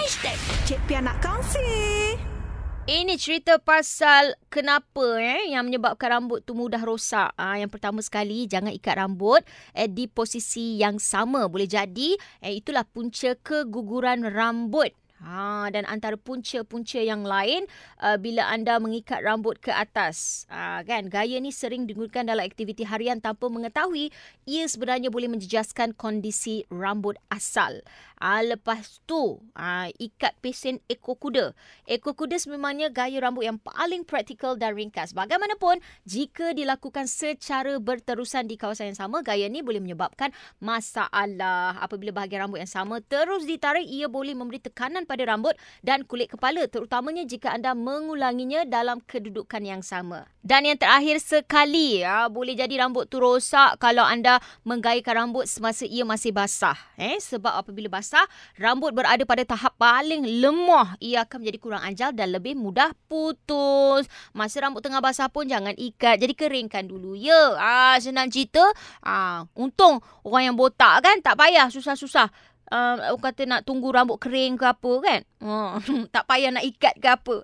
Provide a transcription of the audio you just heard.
Hashtag Cik kongsi. Ini cerita pasal kenapa eh yang menyebabkan rambut tu mudah rosak. Ah yang pertama sekali jangan ikat rambut eh di posisi yang sama. Boleh jadi eh itulah punca keguguran rambut. Ha, dan antara punca-punca yang lain uh, bila anda mengikat rambut ke atas. Ha, kan gaya ni sering digunakan dalam aktiviti harian tanpa mengetahui ia sebenarnya boleh menjejaskan kondisi rambut asal. Ha, lepas tu ha, ikat pesen ekor kuda. Ekor kuda sememangnya gaya rambut yang paling praktikal dan ringkas. Bagaimanapun jika dilakukan secara berterusan di kawasan yang sama gaya ni boleh menyebabkan masalah. Apabila bahagian rambut yang sama terus ditarik ia boleh memberi tekanan pada rambut dan kulit kepala terutamanya jika anda mengulanginya dalam kedudukan yang sama. Dan yang terakhir sekali ya, boleh jadi rambut tu rosak kalau anda menggayakan rambut semasa ia masih basah. Eh sebab apabila basah rambut berada pada tahap paling lemah ia akan menjadi kurang ajal dan lebih mudah putus. Masa rambut tengah basah pun jangan ikat. Jadi keringkan dulu ya. Ah senang cerita. Ah untung orang yang botak kan tak payah susah-susah orang kata nak tunggu rambut kering ke apa kan. Uh, tak payah nak ikat ke apa.